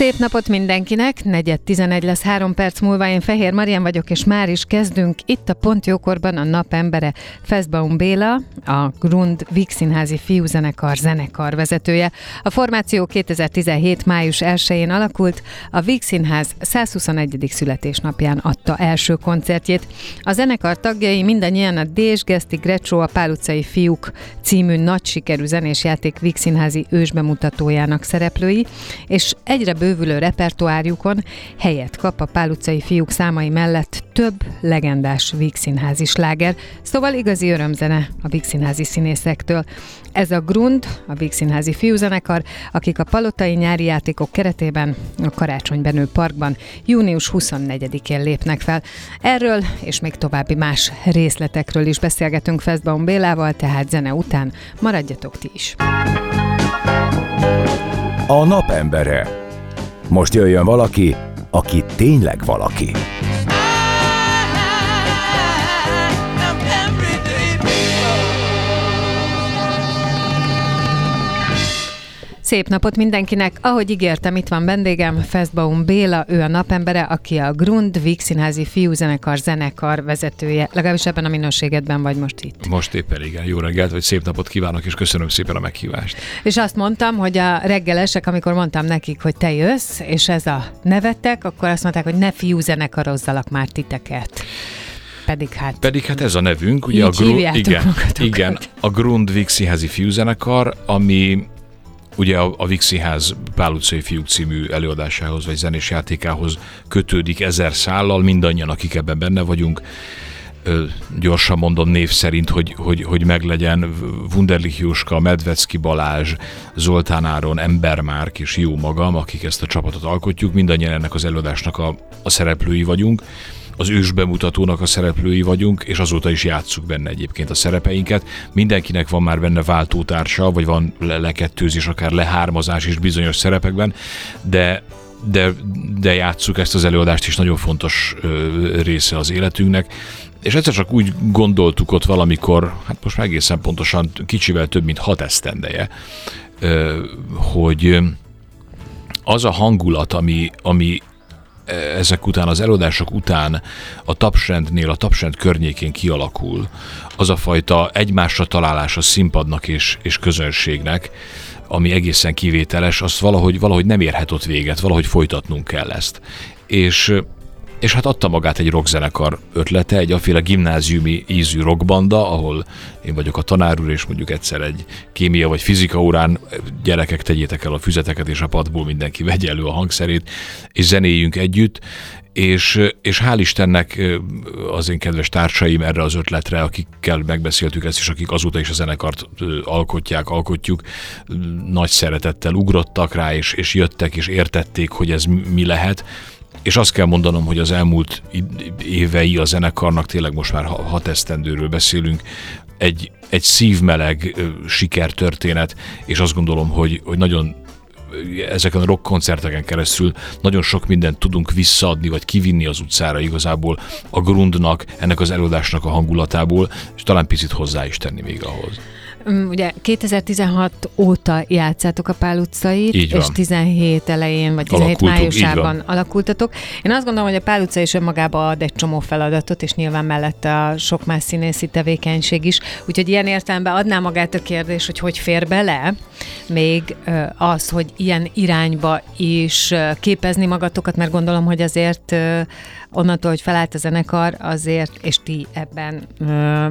Szép napot mindenkinek! Negyed 11 lesz három perc múlva. Én Fehér Marian vagyok, és már is kezdünk. Itt a Pont Jókorban a napembere Feszbaum Béla, a Grund Víg Színházi Fiúzenekar zenekar vezetője. A formáció 2017. május 1-én alakult, a Víg Színház 121. születésnapján adta első koncertjét. A zenekar tagjai mindannyian a Dés, Geszti, Grecsó, a Pál utcai fiúk című nagy sikerű zenés játék Víg Színházi ősbemutatójának szereplői, és egyre bő bővülő repertoárjukon helyet kap a Pál utcai fiúk számai mellett több legendás vígszínházi sláger, szóval igazi örömzene a vígszínházi színészektől. Ez a Grund, a vígszínházi fiúzenekar, akik a palotai nyári játékok keretében a Karácsonybenő Parkban június 24-én lépnek fel. Erről és még további más részletekről is beszélgetünk Feszbaum Bélával, tehát zene után maradjatok ti is. A napembere. Most jöjjön valaki, aki tényleg valaki. Szép napot mindenkinek! Ahogy ígértem, itt van vendégem, Feszbaum Béla, ő a napembere, aki a Grund Víg Színházi Fiúzenekar zenekar vezetője. Legalábbis ebben a minőségedben vagy most itt. Most éppen igen. Jó reggelt, vagy szép napot kívánok, és köszönöm szépen a meghívást. És azt mondtam, hogy a reggelesek, amikor mondtam nekik, hogy te jössz, és ez a nevettek, akkor azt mondták, hogy ne fiúzenekarozzanak már titeket. Pedig hát... Pedig hát ez a nevünk, ugye a Gru- igen, igen, a Grundvik Színházi Fiúzenekar, ami ugye a, a Vixiház Pál utcai fiúk című előadásához, vagy zenés játékához kötődik ezer szállal, mindannyian, akik ebben benne vagyunk. Ö, gyorsan mondom név szerint, hogy, hogy, hogy meglegyen. Wunderlich Jóska, Medvecki Balázs, Zoltán Áron, Embermárk és jó magam, akik ezt a csapatot alkotjuk, mindannyian ennek az előadásnak a, a szereplői vagyunk az ős bemutatónak a szereplői vagyunk, és azóta is játsszuk benne egyébként a szerepeinket. Mindenkinek van már benne váltótársa, vagy van lekettőzés, akár lehármazás is bizonyos szerepekben, de de, de játsszuk ezt az előadást is, nagyon fontos ö, része az életünknek. És egyszer csak úgy gondoltuk ott valamikor, hát most már egészen pontosan kicsivel több mint hat esztendeje, ö, hogy az a hangulat, ami, ami ezek után, az előadások után a tapsrendnél, a tapsrend környékén kialakul az a fajta egymásra találás a színpadnak és, és közönségnek, ami egészen kivételes, azt valahogy, valahogy nem érhet ott véget, valahogy folytatnunk kell ezt. És és hát adta magát egy rockzenekar ötlete, egy aféle gimnáziumi ízű rockbanda, ahol én vagyok a tanár úr, és mondjuk egyszer egy kémia vagy fizika órán gyerekek tegyétek el a füzeteket, és a padból mindenki vegye elő a hangszerét, és zenéljünk együtt, és, és hál' Istennek az én kedves társaim erre az ötletre, akikkel megbeszéltük ezt, és akik azóta is a zenekart alkotják, alkotjuk, nagy szeretettel ugrottak rá, és, és jöttek, és értették, hogy ez mi lehet, és azt kell mondanom, hogy az elmúlt évei a zenekarnak, tényleg most már hat esztendőről beszélünk, egy, egy szívmeleg sikertörténet, és azt gondolom, hogy, hogy nagyon ezeken a rock koncerteken keresztül nagyon sok mindent tudunk visszaadni, vagy kivinni az utcára igazából a grundnak, ennek az előadásnak a hangulatából, és talán picit hozzá is tenni még ahhoz. Mm, ugye 2016 óta játszátok a Pál utcait, és 17 elején, vagy 17 Alakultuk, májusában alakultatok. Én azt gondolom, hogy a Pál utca is önmagában ad egy csomó feladatot, és nyilván mellette a sok más színészi tevékenység is. Úgyhogy ilyen értelemben adná magát a kérdés, hogy hogy fér bele még az, hogy ilyen irányba is képezni magatokat, mert gondolom, hogy azért onnantól, hogy felállt a zenekar, azért, és ti ebben ö,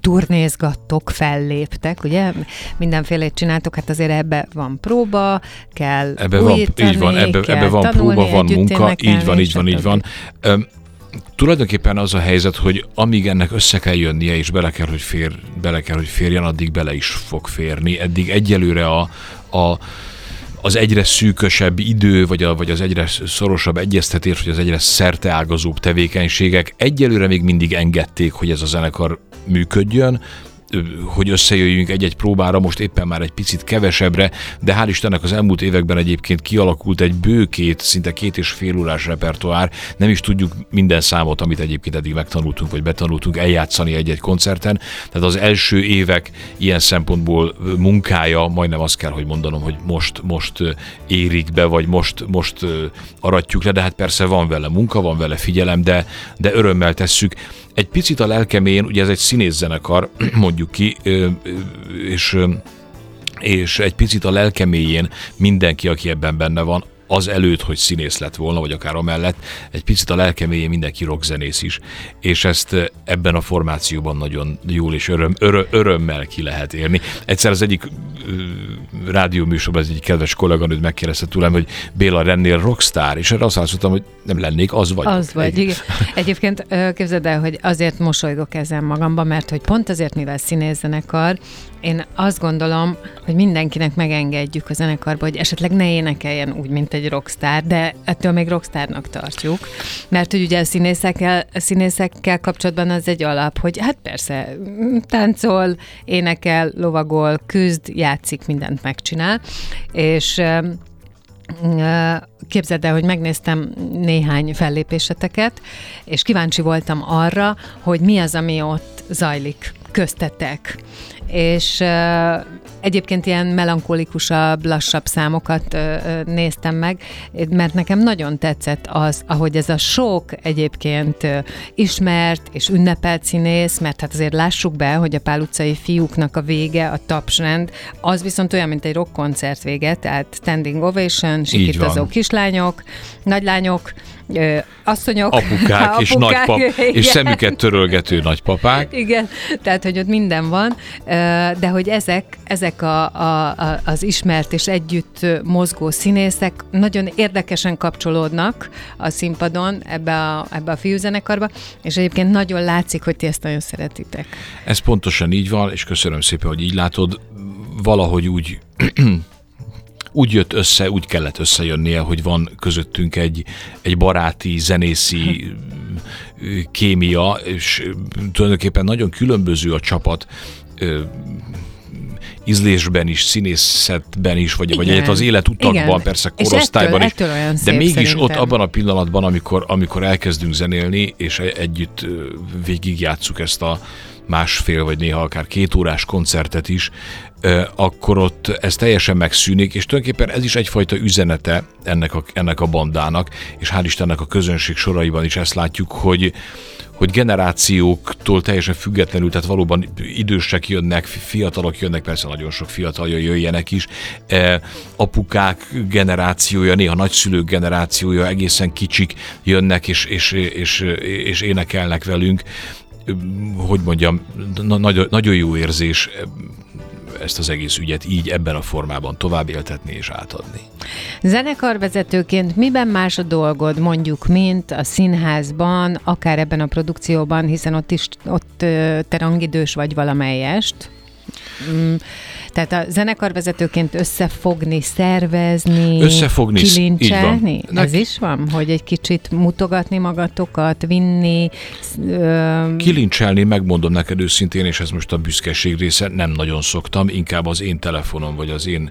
turnézgattok, felléptek, ugye? Mindenfélét csináltok, hát azért ebbe van próba, kell ebbe van, így van, ebbe, ebbe van próba, van munka, így van, így van, így van. tulajdonképpen az a helyzet, hogy amíg ennek össze kell jönnie, és bele kell, hogy, fér, bele kell, hogy férjen, addig bele is fog férni. Eddig egyelőre a, a az egyre szűkösebb idő, vagy, a, vagy az egyre szorosabb egyeztetés, vagy az egyre szerteágazóbb tevékenységek egyelőre még mindig engedték, hogy ez a zenekar működjön, hogy összejöjjünk egy-egy próbára, most éppen már egy picit kevesebbre, de hál' Istennek az elmúlt években egyébként kialakult egy bőkét, szinte két és fél órás repertoár, nem is tudjuk minden számot, amit egyébként eddig megtanultunk, vagy betanultunk eljátszani egy-egy koncerten, tehát az első évek ilyen szempontból munkája, majdnem azt kell, hogy mondanom, hogy most, most érik be, vagy most, most aratjuk le, de hát persze van vele munka, van vele figyelem, de, de örömmel tesszük egy picit a lelkemén, ugye ez egy színészzenekar, mondjuk ki, és és egy picit a lelkeméjén mindenki, aki ebben benne van, az előtt, hogy színész lett volna, vagy akár amellett, egy picit a lelkeméjén mindenki rockzenész is, és ezt eh, ebben a formációban nagyon jól és öröm, öröm, örömmel ki lehet érni. Egyszer az egyik rádióműsorban az egyik kedves kolléganőt megkérdezte tőlem, hogy Béla lennél rockstar, és erre azt mondtam, hogy nem lennék, az vagy. Az vagy, igen. Egyébként képzeld el, hogy azért mosolygok ezen magamba, mert hogy pont azért, mivel színészzenekar, én azt gondolom, hogy mindenkinek megengedjük a zenekarba, hogy esetleg ne énekeljen úgy, mint egy rockstar, de ettől még rockstarnak tartjuk. Mert hogy ugye a színészekkel, a színészekkel kapcsolatban az egy alap, hogy hát persze, táncol, énekel, lovagol, küzd, játszik, mindent megcsinál, és Képzeld el, hogy megnéztem néhány fellépéseteket, és kíváncsi voltam arra, hogy mi az, ami ott zajlik köztetek. És uh, egyébként ilyen melankolikusabb, lassabb számokat uh, néztem meg, mert nekem nagyon tetszett az, ahogy ez a sok egyébként uh, ismert és ünnepelt színész, mert hát azért lássuk be, hogy a Pál utcai fiúknak a vége, a tapsrend, az viszont olyan, mint egy rockkoncert vége, tehát standing ovation, sikítozó kislányok, nagylányok, ö, asszonyok, apukák, apukák és nagypap, igen. és szemüket törölgető nagypapák. Igen, tehát, hogy ott minden van, de hogy ezek, ezek a, a, a, az ismert és együtt mozgó színészek nagyon érdekesen kapcsolódnak a színpadon ebbe a, ebbe a fiúzenekarba, és egyébként nagyon látszik, hogy ti ezt nagyon szeretitek. Ez pontosan így van, és köszönöm szépen, hogy így látod. Valahogy úgy úgy jött össze, úgy kellett összejönnie, hogy van közöttünk egy, egy baráti, zenészi kémia, és tulajdonképpen nagyon különböző a csapat ízlésben is, színészetben is, vagy, vagy egyet az életutakban, Igen. persze korosztályban és ettől, is. ettől de mégis szerintem. ott abban a pillanatban, amikor, amikor elkezdünk zenélni, és együtt végigjátszuk ezt a másfél, vagy néha akár két órás koncertet is, akkor ott ez teljesen megszűnik, és tulajdonképpen ez is egyfajta üzenete ennek a, ennek a bandának, és hál' Istennek a közönség soraiban is ezt látjuk, hogy, hogy generációktól teljesen függetlenül, tehát valóban idősek jönnek, fiatalok jönnek, persze nagyon sok fiatal jöjjenek is, apukák generációja, néha nagyszülők generációja, egészen kicsik jönnek és, és, és, és énekelnek velünk, hogy mondjam, nagyon, nagyon jó érzés ezt az egész ügyet így ebben a formában tovább éltetni és átadni. Zenekarvezetőként miben más a dolgod, mondjuk, mint a színházban, akár ebben a produkcióban, hiszen ott is ott te rangidős vagy valamelyest? Mm, tehát a zenekarvezetőként összefogni, szervezni, összefogni, kilincselni? Ez is van? Hogy egy kicsit mutogatni magatokat, vinni? Ö... Kilincselni, megmondom neked őszintén, és ez most a büszkeség része, nem nagyon szoktam, inkább az én telefonom, vagy az én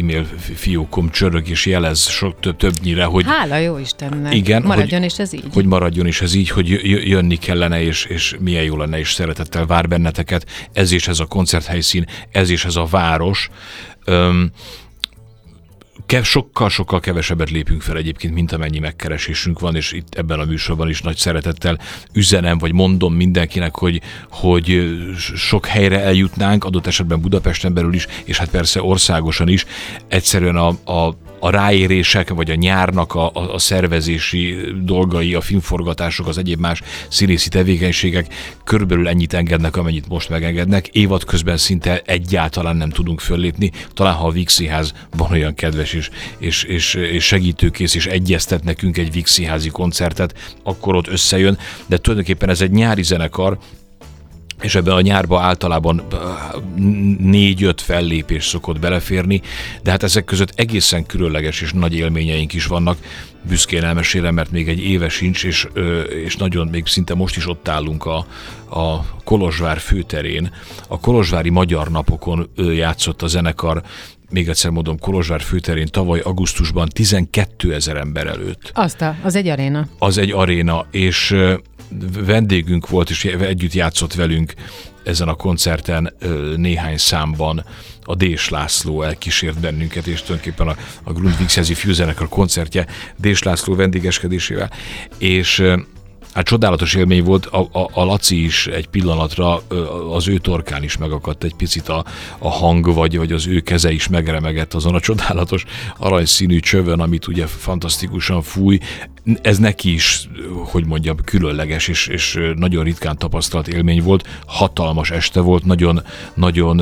e-mail fiókom csörög és jelez sok több, többnyire, hogy... Hála jó Istennek! Igen, maradjon hogy, is ez így. Hogy maradjon is ez így, hogy jönni kellene, és, és milyen jó lenne, és szeretettel vár benneteket. Ez is ez a koncerthelyszín, ez is ez a város. Öm, sokkal-sokkal kevesebbet lépünk fel egyébként, mint amennyi megkeresésünk van, és itt ebben a műsorban is nagy szeretettel üzenem, vagy mondom mindenkinek, hogy, hogy sok helyre eljutnánk, adott esetben Budapesten belül is, és hát persze országosan is. Egyszerűen a, a a ráérések, vagy a nyárnak a, a, szervezési dolgai, a filmforgatások, az egyéb más színészi tevékenységek körülbelül ennyit engednek, amennyit most megengednek. Évad közben szinte egyáltalán nem tudunk föllépni. Talán ha a Vixiház van olyan kedves és, és, és, és segítőkész, és egyeztet nekünk egy Vixiházi koncertet, akkor ott összejön, de tulajdonképpen ez egy nyári zenekar, és ebben a nyárban általában négy-öt fellépés szokott beleférni, de hát ezek között egészen különleges és nagy élményeink is vannak. Büszkén elmesélem, mert még egy éve sincs, és, és nagyon, még szinte most is ott állunk a, a Kolozsvár főterén. A Kolozsvári Magyar Napokon játszott a zenekar még egyszer mondom, Kolozsvár főterén tavaly augusztusban 12 ezer ember előtt. Azt a, az egy aréna. Az egy aréna, és vendégünk volt, és együtt játszott velünk ezen a koncerten néhány számban a Dés László elkísért bennünket, és tulajdonképpen a, a Grundvixezi Fusenek a koncertje Dés László vendégeskedésével. És Hát csodálatos élmény volt, a, a, a Laci is egy pillanatra az ő torkán is megakadt egy picit a, a hang, vagy, vagy az ő keze is megremegett azon a csodálatos aranyszínű csövön, amit ugye fantasztikusan fúj. Ez neki is, hogy mondjam, különleges és, és nagyon ritkán tapasztalt élmény volt. Hatalmas este volt, nagyon, nagyon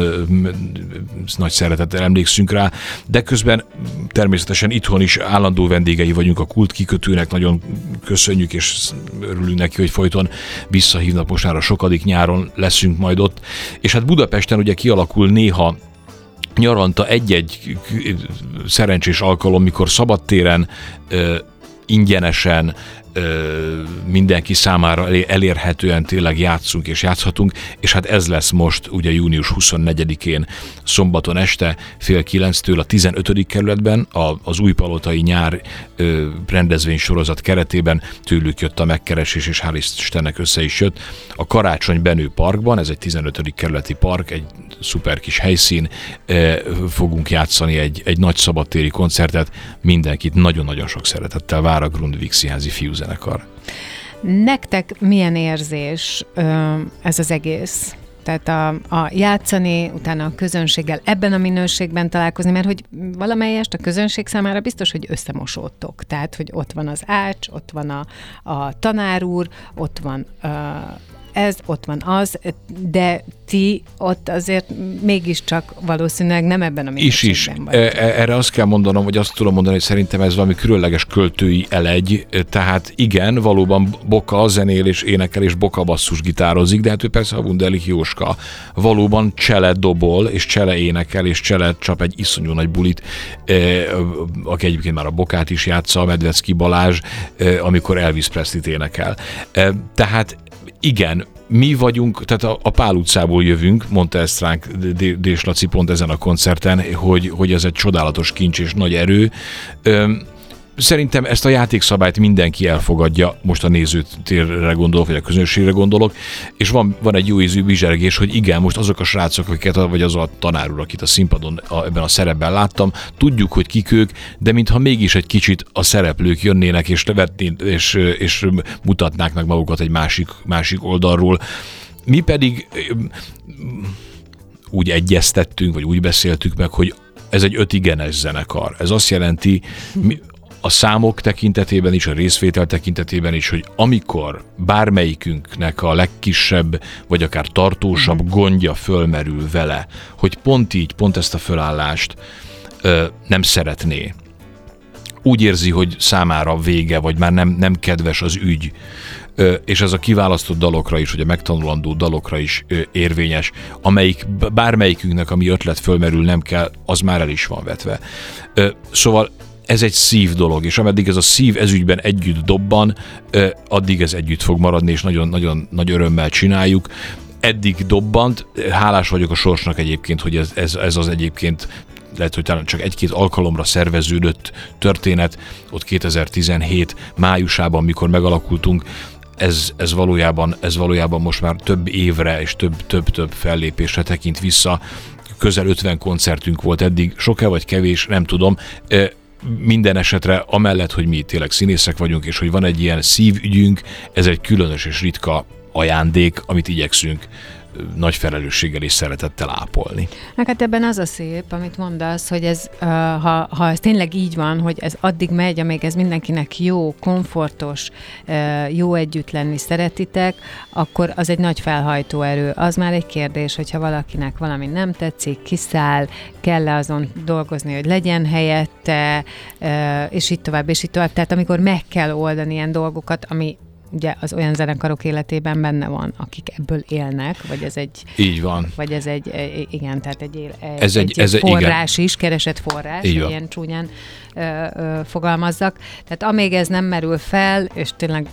nagy szeretettel emlékszünk rá, de közben természetesen itthon is állandó vendégei vagyunk a kult kikötőnek, nagyon köszönjük és örülünk neki, hogy folyton visszahívnak most már a sokadik nyáron leszünk majd ott. És hát Budapesten ugye kialakul néha nyaranta egy-egy szerencsés alkalom, mikor szabadtéren ingyenesen mindenki számára elérhetően tényleg játszunk és játszhatunk, és hát ez lesz most ugye június 24-én szombaton este fél kilenctől a 15. kerületben az újpalotai nyár rendezvény sorozat keretében tőlük jött a megkeresés, és hál' Istennek össze is jött. A Karácsony Benő Parkban, ez egy 15. kerületi park, egy szuper kis helyszín, fogunk játszani egy, egy nagy szabadtéri koncertet, mindenkit nagyon-nagyon sok szeretettel vár a Grundvik Színházi Fiúzenekar. Nektek milyen érzés ez az egész? Tehát a, a játszani, utána a közönséggel ebben a minőségben találkozni, mert hogy valamelyest a közönség számára biztos, hogy összemosódtok. Tehát, hogy ott van az ács, ott van a, a tanár úr, ott van ez, ott van az, de ti ott azért mégiscsak valószínűleg nem ebben a minőségben Is is. E, e, erre azt kell mondanom, hogy azt tudom mondani, hogy szerintem ez valami különleges költői elegy, tehát igen, valóban Boka zenél és énekel és Boka basszus gitározik, de hát ő persze a Wunderlich Jóska. Valóban Csele dobol, és Csele énekel, és Csele csap egy iszonyú nagy bulit, e, aki egyébként már a Bokát is játsza, a Medvecki Balázs, amikor Elvis Presley-t énekel. Tehát igen, mi vagyunk, tehát a, a Pál utcából jövünk, mondta ezt ránk Dés Laci pont ezen a koncerten, hogy, hogy ez egy csodálatos kincs és nagy erő. Öm, Szerintem ezt a játékszabályt mindenki elfogadja, most a nézőtérre gondolok, vagy a közönségre gondolok, és van, van egy jó ízű bizsergés, hogy igen, most azok a srácok, akiket, vagy az a tanár úr, akit a színpadon a, ebben a szerepben láttam, tudjuk, hogy kik ők, de mintha mégis egy kicsit a szereplők jönnének, és, levetné, és, és mutatnák meg magukat egy másik, másik oldalról. Mi pedig úgy egyeztettünk, vagy úgy beszéltük meg, hogy ez egy ötigenes zenekar. Ez azt jelenti, mi, a számok tekintetében is, a részvétel tekintetében is, hogy amikor bármelyikünknek a legkisebb, vagy akár tartósabb mm. gondja fölmerül vele, hogy pont így, pont ezt a fölállást ö, nem szeretné, úgy érzi, hogy számára vége, vagy már nem, nem kedves az ügy, ö, és ez a kiválasztott dalokra is, vagy a megtanulandó dalokra is ö, érvényes, amelyik bármelyikünknek, ami ötlet fölmerül, nem kell, az már el is van vetve. Ö, szóval ez egy szív dolog, és ameddig ez a szív ezügyben együtt dobban, addig ez együtt fog maradni, és nagyon-nagyon nagy örömmel csináljuk. Eddig dobbant, hálás vagyok a sorsnak egyébként, hogy ez, ez, ez az egyébként lehet, hogy talán csak egy-két alkalomra szerveződött történet, ott 2017 májusában, mikor megalakultunk, ez, ez, valójában, ez valójában most már több évre és több-több-több fellépésre tekint vissza. Közel 50 koncertünk volt eddig, sok-e vagy kevés, nem tudom minden esetre amellett, hogy mi tényleg színészek vagyunk, és hogy van egy ilyen szívügyünk, ez egy különös és ritka ajándék, amit igyekszünk nagy felelősséggel és szeretettel ápolni. Hát ebben az a szép, amit mondasz, hogy ez, ha, ha ez tényleg így van, hogy ez addig megy, amíg ez mindenkinek jó, komfortos, jó együtt lenni szeretitek, akkor az egy nagy felhajtó erő. Az már egy kérdés, hogyha valakinek valami nem tetszik, kiszáll, kell-e azon dolgozni, hogy legyen helyette, és így tovább, és így tovább. Tehát amikor meg kell oldani ilyen dolgokat, ami ugye az olyan zenekarok életében benne van, akik ebből élnek, vagy ez egy... Így van. Vagy ez egy, e, igen, tehát egy, egy, ez egy, egy ez forrás igen. is, keresett forrás, Így ilyen csúnyán ö, ö, fogalmazzak. Tehát amíg ez nem merül fel, és tényleg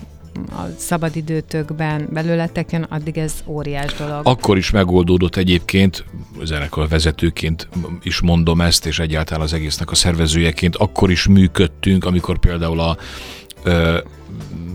a szabadidőtökben belőletek jön, addig ez óriás dolog. Akkor is megoldódott egyébként, zenekar vezetőként is mondom ezt, és egyáltalán az egésznek a szervezőjeként, akkor is működtünk, amikor például a ö,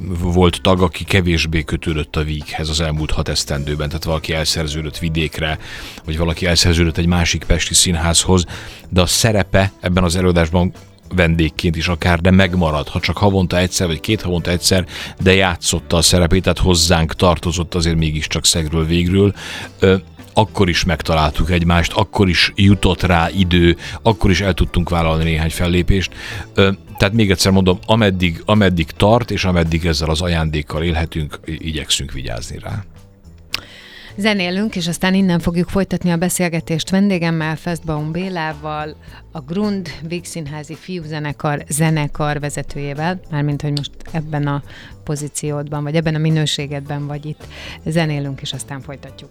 volt tag, aki kevésbé kötődött a víghez az elmúlt hat esztendőben, tehát valaki elszerződött vidékre, vagy valaki elszerződött egy másik pesti színházhoz, de a szerepe ebben az előadásban vendégként is akár, de megmarad, ha csak havonta egyszer, vagy két havonta egyszer, de játszotta a szerepét, tehát hozzánk tartozott azért mégiscsak szegről végről. Ö, akkor is megtaláltuk egymást, akkor is jutott rá idő, akkor is el tudtunk vállalni néhány fellépést. Tehát még egyszer mondom, ameddig, ameddig tart, és ameddig ezzel az ajándékkal élhetünk, igyekszünk vigyázni rá. Zenélünk, és aztán innen fogjuk folytatni a beszélgetést vendégemmel, Festbaum Bélával, a Grund Vígszínházi Fiúzenekar zenekar vezetőjével, mármint, hogy most ebben a pozíciódban, vagy ebben a minőségedben vagy itt. Zenélünk, és aztán folytatjuk.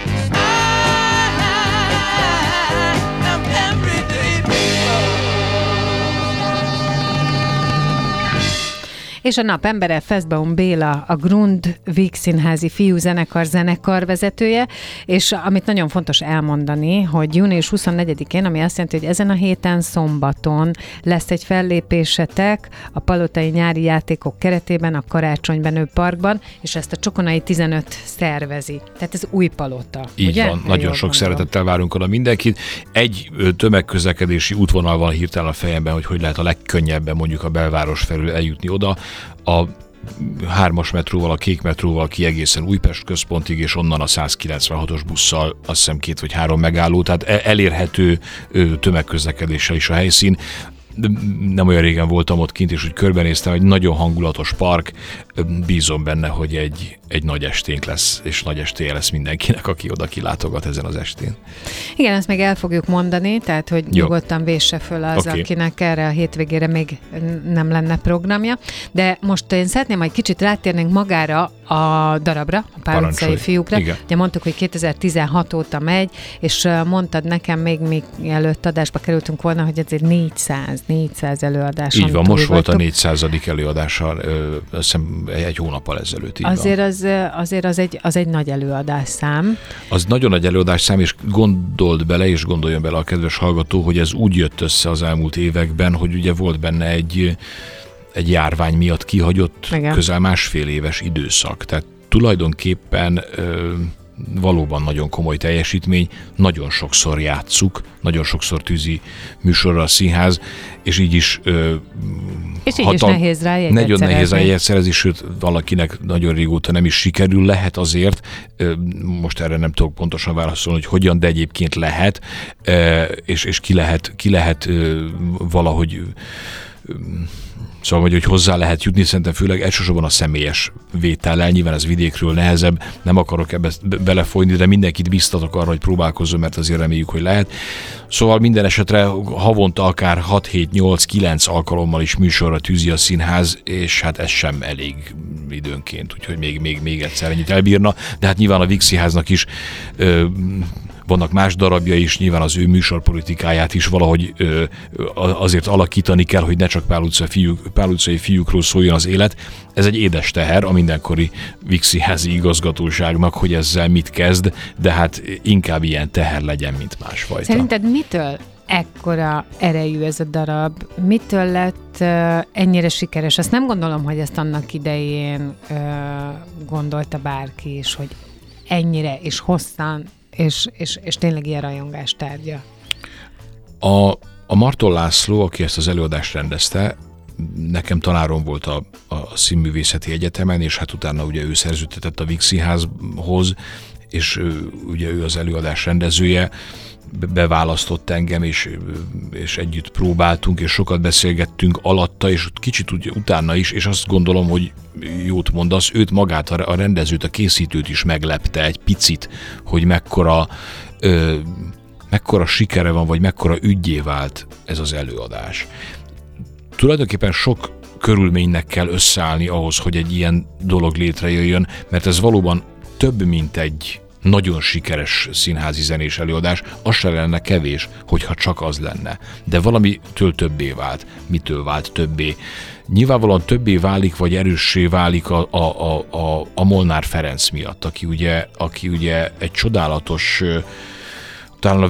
És a nap embere Festbaum Béla, a Grund Víg Színházi Fiúzenekar zenekar vezetője, és amit nagyon fontos elmondani, hogy június 24-én, ami azt jelenti, hogy ezen a héten szombaton lesz egy fellépésetek a Palotai nyári játékok keretében a Karácsonybenő Parkban, és ezt a Csokonai 15 szervezi. Tehát ez új palota. Így ugye? van, nagyon sok gondolom. szeretettel várunk oda mindenkit. Egy tömegközlekedési útvonal van hirtelen a fejemben, hogy hogy lehet a legkönnyebben mondjuk a belváros felül eljutni oda a hármas metróval, a kék metróval ki Újpest központig, és onnan a 196-os busszal azt hiszem két vagy három megálló, tehát e- elérhető tömegközlekedéssel is a helyszín. Nem olyan régen voltam ott kint, és úgy körbenéztem, egy nagyon hangulatos park, bízom benne, hogy egy, egy nagy esténk lesz, és nagy estéje lesz mindenkinek, aki oda kilátogat ezen az estén. Igen, ezt még el fogjuk mondani, tehát hogy Jó. nyugodtan vésse föl az, okay. akinek erre a hétvégére még nem lenne programja. De most én szeretném, hogy kicsit rátérnénk magára a darabra, a Pál utcai fiúkra. Igen. Ugye mondtuk, hogy 2016 óta megy, és mondtad nekem még, még előtt adásba kerültünk volna, hogy ez egy 400, 400 előadás. Így van, most volt a 400. előadása, azt hiszem egy hónappal ezelőtt. Így azért van. az, azért az egy, az egy nagy előadás szám. Az nagyon nagy előadás szám, és gondold bele, és gondoljon bele a kedves hallgató, hogy ez úgy jött össze az elmúlt években, hogy ugye volt benne egy egy járvány miatt kihagyott Igen. közel másfél éves időszak. Tehát tulajdonképpen ö, valóban nagyon komoly teljesítmény, nagyon sokszor játszuk, nagyon sokszor tűzi műsorra a színház, és így is ö, és így hatal- is nehéz rá jegyet Nagyon nehéz rá jegyet szerezni, sőt valakinek nagyon régóta nem is sikerül, lehet azért, ö, most erre nem tudok pontosan válaszolni, hogy hogyan, de egyébként lehet, ö, és, és ki lehet, ki lehet ö, valahogy Szóval, hogy, hogy hozzá lehet jutni, szerintem főleg elsősorban a személyes vétellel, nyilván ez vidékről nehezebb, nem akarok ebbe belefolyni, de mindenkit biztatok arra, hogy próbálkozzon, mert azért reméljük, hogy lehet. Szóval minden esetre havonta akár 6, 7, 8, 9 alkalommal is műsorra tűzi a színház, és hát ez sem elég időnként, úgyhogy még, még, még egyszer ennyit elbírna, de hát nyilván a Vixi háznak is ö, vannak más darabja is, nyilván az ő műsorpolitikáját is valahogy ö, azért alakítani kell, hogy ne csak Pál, utca fiúk, Pál utcai fiúkról szóljon az élet. Ez egy édes teher a mindenkori Vixiházi igazgatóságnak, hogy ezzel mit kezd, de hát inkább ilyen teher legyen, mint másfajta. Szerinted mitől ekkora erejű ez a darab? Mitől lett uh, ennyire sikeres? Azt nem gondolom, hogy ezt annak idején uh, gondolta bárki is, hogy ennyire és hosszan és, és, és tényleg ilyen rajongás tárgya. A, a Marton László, aki ezt az előadást rendezte, nekem tanárom volt a, a Színművészeti Egyetemen, és hát utána ugye ő szerződtetett a Vixi házhoz, és ugye ő az előadás rendezője, beválasztott engem, és, és együtt próbáltunk, és sokat beszélgettünk alatta, és kicsit úgy, utána is, és azt gondolom, hogy jót mondasz, őt magát, a rendezőt, a készítőt is meglepte egy picit, hogy mekkora ö, mekkora sikere van, vagy mekkora ügyé vált ez az előadás. Tulajdonképpen sok körülménynek kell összeállni ahhoz, hogy egy ilyen dolog létrejöjjön, mert ez valóban több, mint egy nagyon sikeres színházi zenés előadás, az se lenne kevés, hogyha csak az lenne. De valamitől többé vált. Mitől vált többé? Nyilvánvalóan többé válik, vagy erőssé válik a, a, a, a, Molnár Ferenc miatt, aki ugye, aki ugye egy csodálatos talán a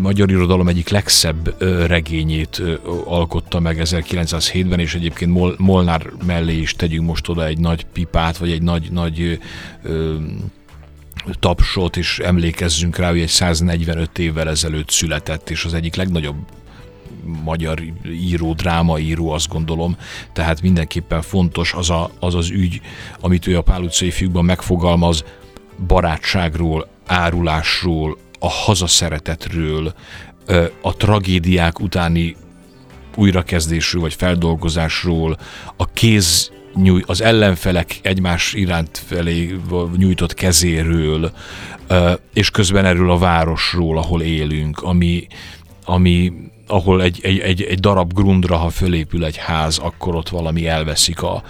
magyar irodalom egyik legszebb regényét alkotta meg 1907-ben, és egyébként Mol- Molnár mellé is tegyünk most oda egy nagy pipát, vagy egy nagy, nagy ö, tapsot, és emlékezzünk rá, hogy egy 145 évvel ezelőtt született, és az egyik legnagyobb magyar író, drámaíró, azt gondolom, tehát mindenképpen fontos az a, az, az ügy, amit ő a Pál utcai fiúkban megfogalmaz, barátságról, árulásról, a hazaszeretetről, a tragédiák utáni újrakezdésről vagy feldolgozásról, a kéz nyúj, az ellenfelek egymás iránt felé nyújtott kezéről, és közben erről a városról, ahol élünk, ami, ami ahol egy, egy, egy, egy darab grundra, ha fölépül egy ház, akkor ott valami elveszik a,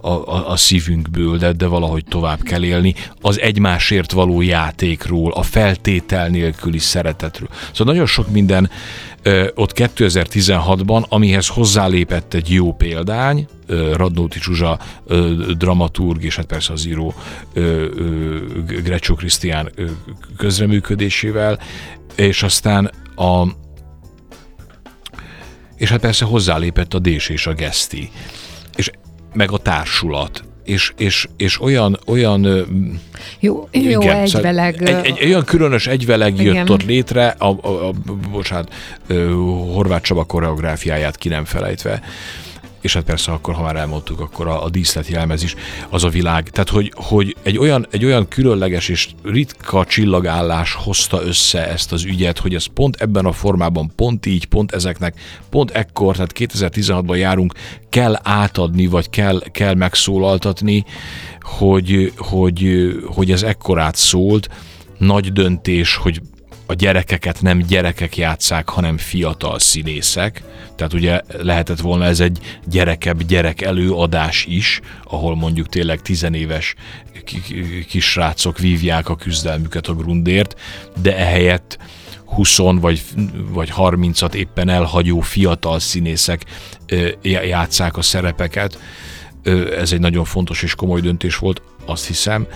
a, a, szívünkből, de, de valahogy tovább kell élni. Az egymásért való játékról, a feltétel nélküli szeretetről. Szóval nagyon sok minden ö, ott 2016-ban, amihez hozzálépett egy jó példány, ö, Radnóti Csuzsa ö, dramaturg, és hát persze az író Grecsó Krisztián közreműködésével, és aztán a és hát persze hozzálépett a Dés és a Geszti, és meg a társulat, és, és, és olyan, olyan jó, jó igen, egyveleg. Szóval egy, egy, olyan különös egyveleg igen. jött ott létre, a, a, a bocsánat, Horváth Csaba koreográfiáját ki nem felejtve, és hát persze akkor, ha már elmondtuk, akkor a, a díszletjelmez is az a világ. Tehát, hogy, hogy egy, olyan, egy olyan különleges és ritka csillagállás hozta össze ezt az ügyet, hogy ez pont ebben a formában, pont így, pont ezeknek, pont ekkor, tehát 2016-ban járunk, kell átadni, vagy kell, kell megszólaltatni, hogy, hogy, hogy ez ekkorát szólt, nagy döntés, hogy a gyerekeket nem gyerekek játszák, hanem fiatal színészek. Tehát ugye lehetett volna ez egy gyerekebb gyerek előadás is, ahol mondjuk tényleg tizenéves kisrácok vívják a küzdelmüket a grundért, de ehelyett 20 vagy, vagy 30-at éppen elhagyó fiatal színészek játszák a szerepeket. Ez egy nagyon fontos és komoly döntés volt, azt hiszem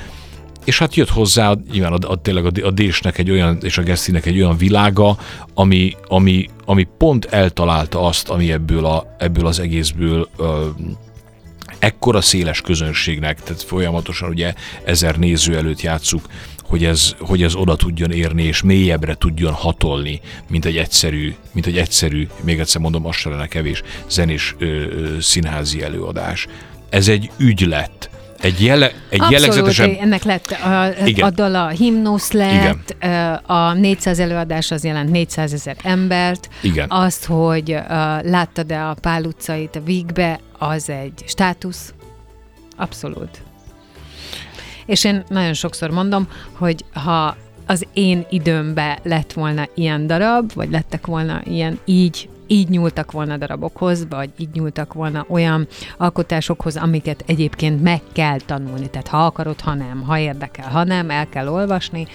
és hát jött hozzá nyilván a, a, tényleg a, a Désnek egy olyan, és a Gesztinek egy olyan világa, ami, ami, ami pont eltalálta azt, ami ebből, a, ebből az egészből ö, ekkora széles közönségnek, tehát folyamatosan ugye ezer néző előtt játszuk, hogy ez, hogy ez oda tudjon érni, és mélyebbre tudjon hatolni, mint egy egyszerű, mint egy egyszerű, még egyszer mondom, az lenne kevés zenés ö, ö, színházi előadás. Ez egy ügy lett, egy, jele, egy Abszolút, jellegzetesen... ennek lett a, Igen. a dal a himnusz lett, Igen. a 400 előadás az jelent 400 ezer embert. Igen. Azt, hogy uh, láttad-e a Pál utcait a Vígbe, az egy státusz. Abszolút. És én nagyon sokszor mondom, hogy ha az én időmbe lett volna ilyen darab, vagy lettek volna ilyen így így nyúltak volna darabokhoz, vagy így nyúltak volna olyan alkotásokhoz, amiket egyébként meg kell tanulni. Tehát ha akarod, ha nem, ha érdekel, ha nem, el kell olvasni,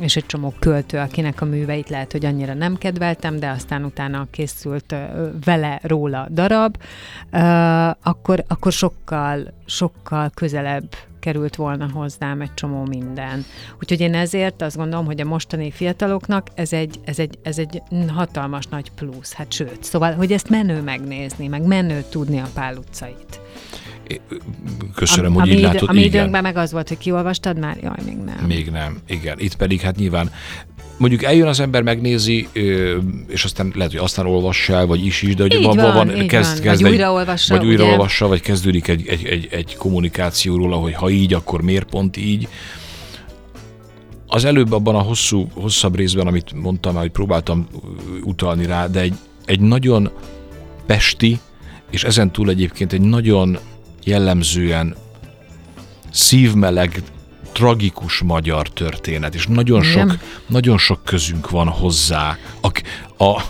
és egy csomó költő, akinek a műveit lehet, hogy annyira nem kedveltem, de aztán utána készült vele róla darab, akkor, akkor sokkal, sokkal közelebb került volna hozzám egy csomó minden. Úgyhogy én ezért azt gondolom, hogy a mostani fiataloknak ez egy, ez egy, ez egy hatalmas nagy plusz, hát sőt, szóval, hogy ezt menő megnézni, meg menő tudni a Pál utcait. Köszönöm, a, hogy így látod. A mi időnkben meg az volt, hogy kiolvastad már? Jaj, még nem. Még nem, igen. Itt pedig hát nyilván mondjuk eljön az ember, megnézi, és aztán lehet, hogy aztán olvassa el, vagy is is, de hogy van, van, van, kezd, van. kezd vagy egy, újraolvassa, vagy újraolvassa, vagy kezdődik egy, egy, egy, egy kommunikáció róla, hogy ha így, akkor miért pont így. Az előbb abban a hosszú, hosszabb részben, amit mondtam, hogy próbáltam utalni rá, de egy, egy nagyon pesti, és ezen túl egyébként egy nagyon jellemzően szívmeleg, tragikus magyar történet, és nagyon sok, nagyon sok közünk van hozzá. A, a,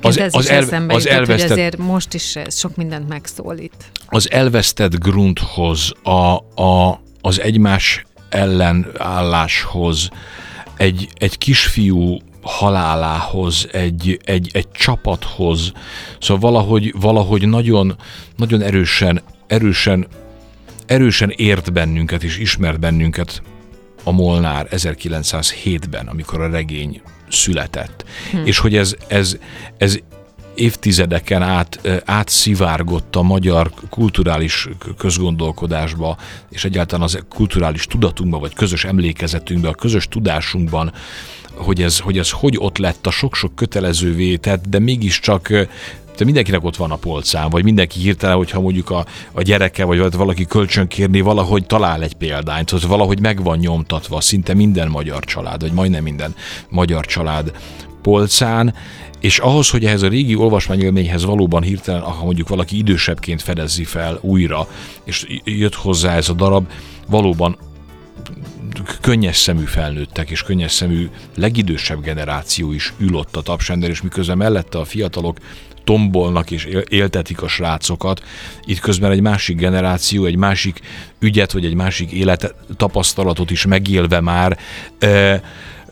az, ez az, el, az jutott, elvesztett, hogy azért most is sok mindent megszólít. Az elvesztett grunthoz, a, a, az egymás ellenálláshoz, egy, egy kisfiú halálához, egy, egy, egy csapathoz, szóval valahogy, valahogy nagyon, nagyon erősen, erősen, erősen ért bennünket és ismert bennünket a Molnár 1907-ben, amikor a regény született. Hm. És hogy ez, ez, ez évtizedeken át, átszivárgott a magyar kulturális közgondolkodásba, és egyáltalán az kulturális tudatunkba, vagy közös emlékezetünkbe, a közös tudásunkban, hogy ez, hogy ez hogy ott lett a sok-sok kötelezővé tett, de mégiscsak de mindenkinek ott van a polcán, vagy mindenki hirtelen, hogyha mondjuk a, a gyereke, vagy valaki kölcsön kérni, valahogy talál egy példányt, hogy valahogy meg van nyomtatva szinte minden magyar család, vagy majdnem minden magyar család polcán, és ahhoz, hogy ehhez a régi olvasmányélményhez valóban hirtelen, ha mondjuk valaki idősebbként fedezzi fel újra, és jött hozzá ez a darab, valóban könnyes szemű felnőttek és könnyes szemű legidősebb generáció is ülott a tapsender, és miközben mellette a fiatalok tombolnak és éltetik a srácokat. Itt közben egy másik generáció, egy másik ügyet, vagy egy másik élet tapasztalatot is megélve már, ö,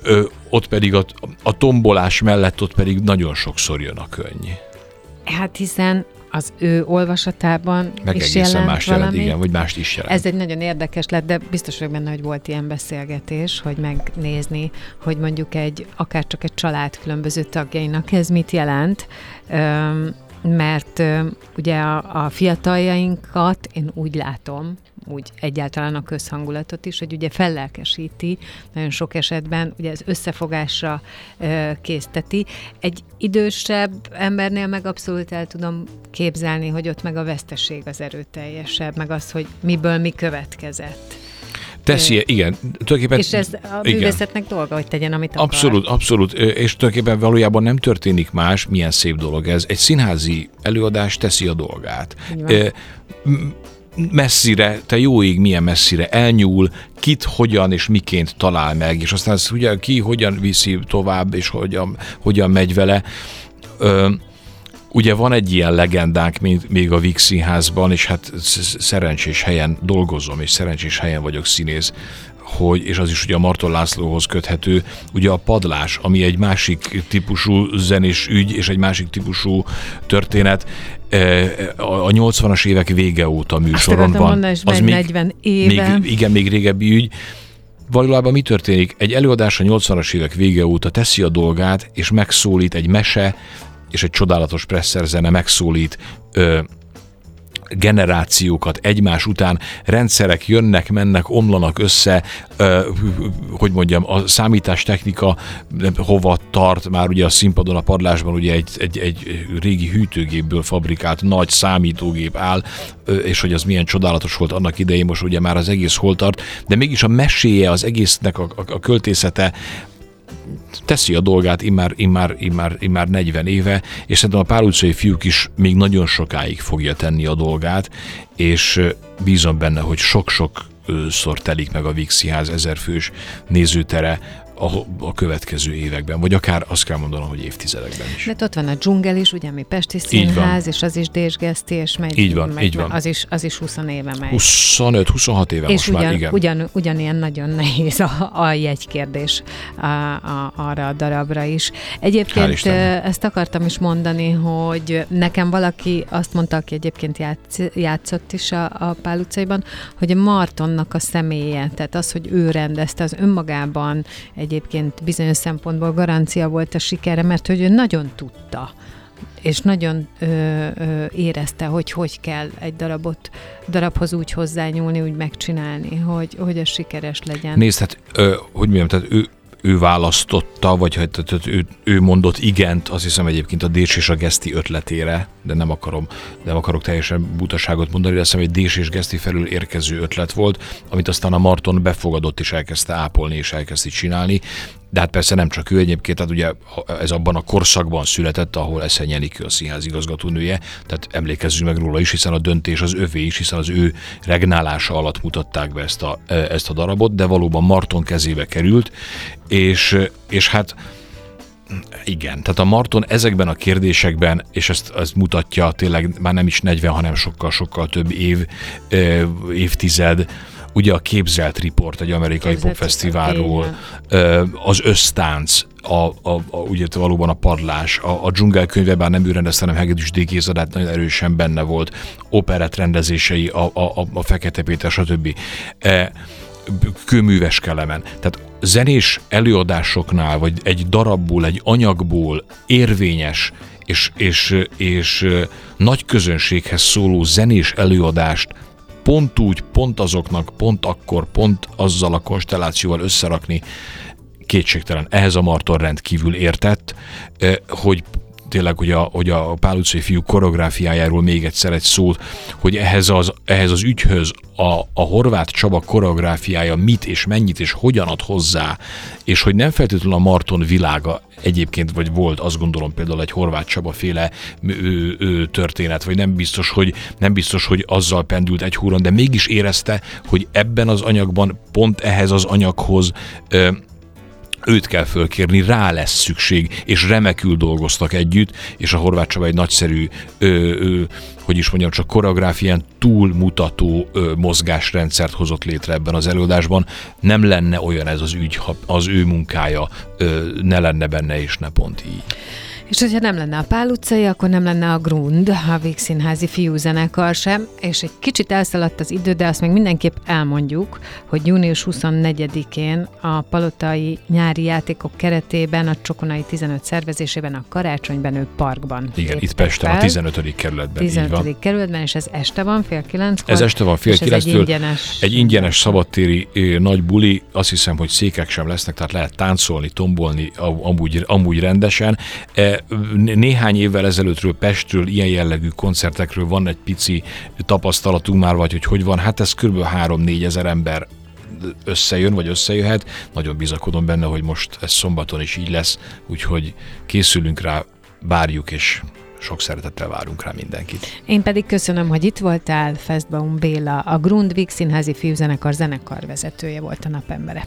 ö, ott pedig a, a tombolás mellett ott pedig nagyon sokszor jön a könny. Hát hiszen az ő olvasatában Meg is jelent más valami. jelent, igen, vagy mást is jelent. Ez egy nagyon érdekes lett, de biztos vagyok benne, hogy volt ilyen beszélgetés, hogy megnézni, hogy mondjuk egy, akár csak egy család különböző tagjainak ez mit jelent, mert ugye a, a fiataljainkat én úgy látom, úgy egyáltalán a közhangulatot is, hogy ugye fellelkesíti, nagyon sok esetben ugye ez összefogásra ö, készteti. Egy idősebb embernél meg abszolút el tudom képzelni, hogy ott meg a veszteség az erőteljesebb, meg az, hogy miből mi következett. Teszi, igen. Tulajdonképpen, és ez a művészetnek igen. dolga, hogy tegyen, amit akar. Abszolút, abszolút. És tulajdonképpen valójában nem történik más, milyen szép dolog ez. Egy színházi előadás teszi a dolgát messzire, te jó ég milyen messzire elnyúl, kit, hogyan és miként talál meg, és aztán ez ugye ki hogyan viszi tovább, és hogyan, hogyan megy vele. Ö, ugye van egy ilyen legendánk mint még a Vix Színházban, és hát szerencsés helyen dolgozom, és szerencsés helyen vagyok színész, hogy, és az is ugye a Marton Lászlóhoz köthető, ugye a padlás, ami egy másik típusú zenés ügy, és egy másik típusú történet, e, a 80-as évek vége óta műsoron van. Mondani, az még, 40 éve. Még, igen, még régebbi ügy. Valójában mi történik? Egy előadás a 80-as évek vége óta teszi a dolgát, és megszólít egy mese, és egy csodálatos presszerzene megszólít ö, generációkat egymás után, rendszerek jönnek, mennek, omlanak össze, hogy mondjam, a számítástechnika hova tart, már ugye a színpadon, a padlásban ugye egy, egy, egy régi hűtőgépből fabrikált nagy számítógép áll, és hogy az milyen csodálatos volt annak idején, most ugye már az egész hol tart, de mégis a meséje, az egésznek a, a, a költészete teszi a dolgát immár, immár, immár, immár 40 éve, és szerintem a Pál utcai fiúk is még nagyon sokáig fogja tenni a dolgát, és bízom benne, hogy sok-sok szor telik meg a Vixi ezerfős nézőtere, a, a következő években, vagy akár azt kell mondanom, hogy évtizedekben is. De ott van a dzsungel is, ugye, ami Pesti Színház, és az is désgeszti, és megy. Így van, megy, így van. Az is, az is 20 éve megy. 25-26 éve és most ugyan, már, igen. Ugyan, ugyanilyen nagyon nehéz a, a jegykérdés a, a, arra a darabra is. Egyébként ezt akartam is mondani, hogy nekem valaki azt mondta, aki egyébként játsz, játszott is a, a Pál utcaiban, hogy a Martonnak a személye, tehát az, hogy ő rendezte, az önmagában egy egyébként bizonyos szempontból garancia volt a sikerre, mert hogy ő nagyon tudta és nagyon ö, ö, érezte, hogy hogy kell egy darabot, darabhoz úgy hozzányúlni, úgy megcsinálni, hogy, hogy a sikeres legyen. Nézd, hát, ö, hogy mondjam, tehát ő, ő választotta, vagy hát, tehát ő, ő mondott igent, azt hiszem egyébként a Dés és a Geszti ötletére, de nem akarom, nem akarok teljesen butaságot mondani, de azt hiszem egy Dés és Geszti felül érkező ötlet volt, amit aztán a Marton befogadott és elkezdte ápolni és elkezdte csinálni. De hát persze nem csak ő egyébként, tehát ugye ez abban a korszakban született, ahol Eszenyi Enikő a színház igazgatónője, tehát emlékezzünk meg róla is, hiszen a döntés az övé is, hiszen az ő regnálása alatt mutatták be ezt a, ezt a darabot, de valóban Marton kezébe került, és, és hát igen, tehát a Marton ezekben a kérdésekben, és ezt, ezt mutatja tényleg már nem is 40, hanem sokkal-sokkal több év, évtized, ugye a Képzelt Report egy amerikai popfesztiválról, az Ösztánc, a, a, a, ugye valóban a padlás, a, a dzsungel könyve, bár nem ő rendezte, hanem Hegedűs D. de nagyon erősen benne volt, operett rendezései, a, a, a Fekete Péter, stb. E, kőműves kelemen. Tehát zenés előadásoknál, vagy egy darabból, egy anyagból érvényes és, és, és nagy közönséghez szóló zenés előadást pont úgy, pont azoknak, pont akkor, pont azzal a konstellációval összerakni, kétségtelen. Ehhez a Marton rendkívül értett, hogy tényleg, hogy a, hogy a Pál utcai fiú koreográfiájáról még egyszer egy szót, hogy ehhez az, ehhez az ügyhöz a, a horvát Csaba koreográfiája mit és mennyit és hogyan ad hozzá, és hogy nem feltétlenül a Marton világa egyébként, vagy volt, azt gondolom például egy horvát Csaba féle ő, ő, történet, vagy nem biztos, hogy nem biztos, hogy azzal pendült egy húron, de mégis érezte, hogy ebben az anyagban pont ehhez az anyaghoz ö, őt kell fölkérni, rá lesz szükség, és remekül dolgoztak együtt, és a Horváth Csaba egy nagyszerű, ö, ö, hogy is mondjam, csak koreográfián túlmutató ö, mozgásrendszert hozott létre ebben az előadásban. Nem lenne olyan ez az ügy, ha az ő munkája ö, ne lenne benne, és ne pont így. És hogyha nem lenne a Pál utcai, akkor nem lenne a Grund, a Vígszínházi fiúzenekar sem, és egy kicsit elszaladt az idő, de azt még mindenképp elmondjuk, hogy június 24-én a Palotai nyári játékok keretében a Csokonai 15 szervezésében a Karácsonybenő Parkban. Igen, itt Pesten, fel. a 15. kerületben. 15. kerületben, és ez este van, fél kilenc. Ez este van, fél kilenctől. Egy ingyenes, egy ingyenes szabadtéri nagy buli, azt hiszem, hogy székek sem lesznek, tehát lehet táncolni, tombolni, amúgy, amúgy rendesen. E, néhány évvel ezelőttről Pestről, ilyen jellegű koncertekről van egy pici tapasztalatunk már, vagy hogy hogy van, hát ez kb. 3-4 ezer ember összejön, vagy összejöhet. Nagyon bizakodom benne, hogy most ez szombaton is így lesz, úgyhogy készülünk rá, várjuk, és sok szeretettel várunk rá mindenkit. Én pedig köszönöm, hogy itt voltál, Festbaum Béla, a Grundvik Színházi Fiúzenekar zenekar vezetője volt a napembere.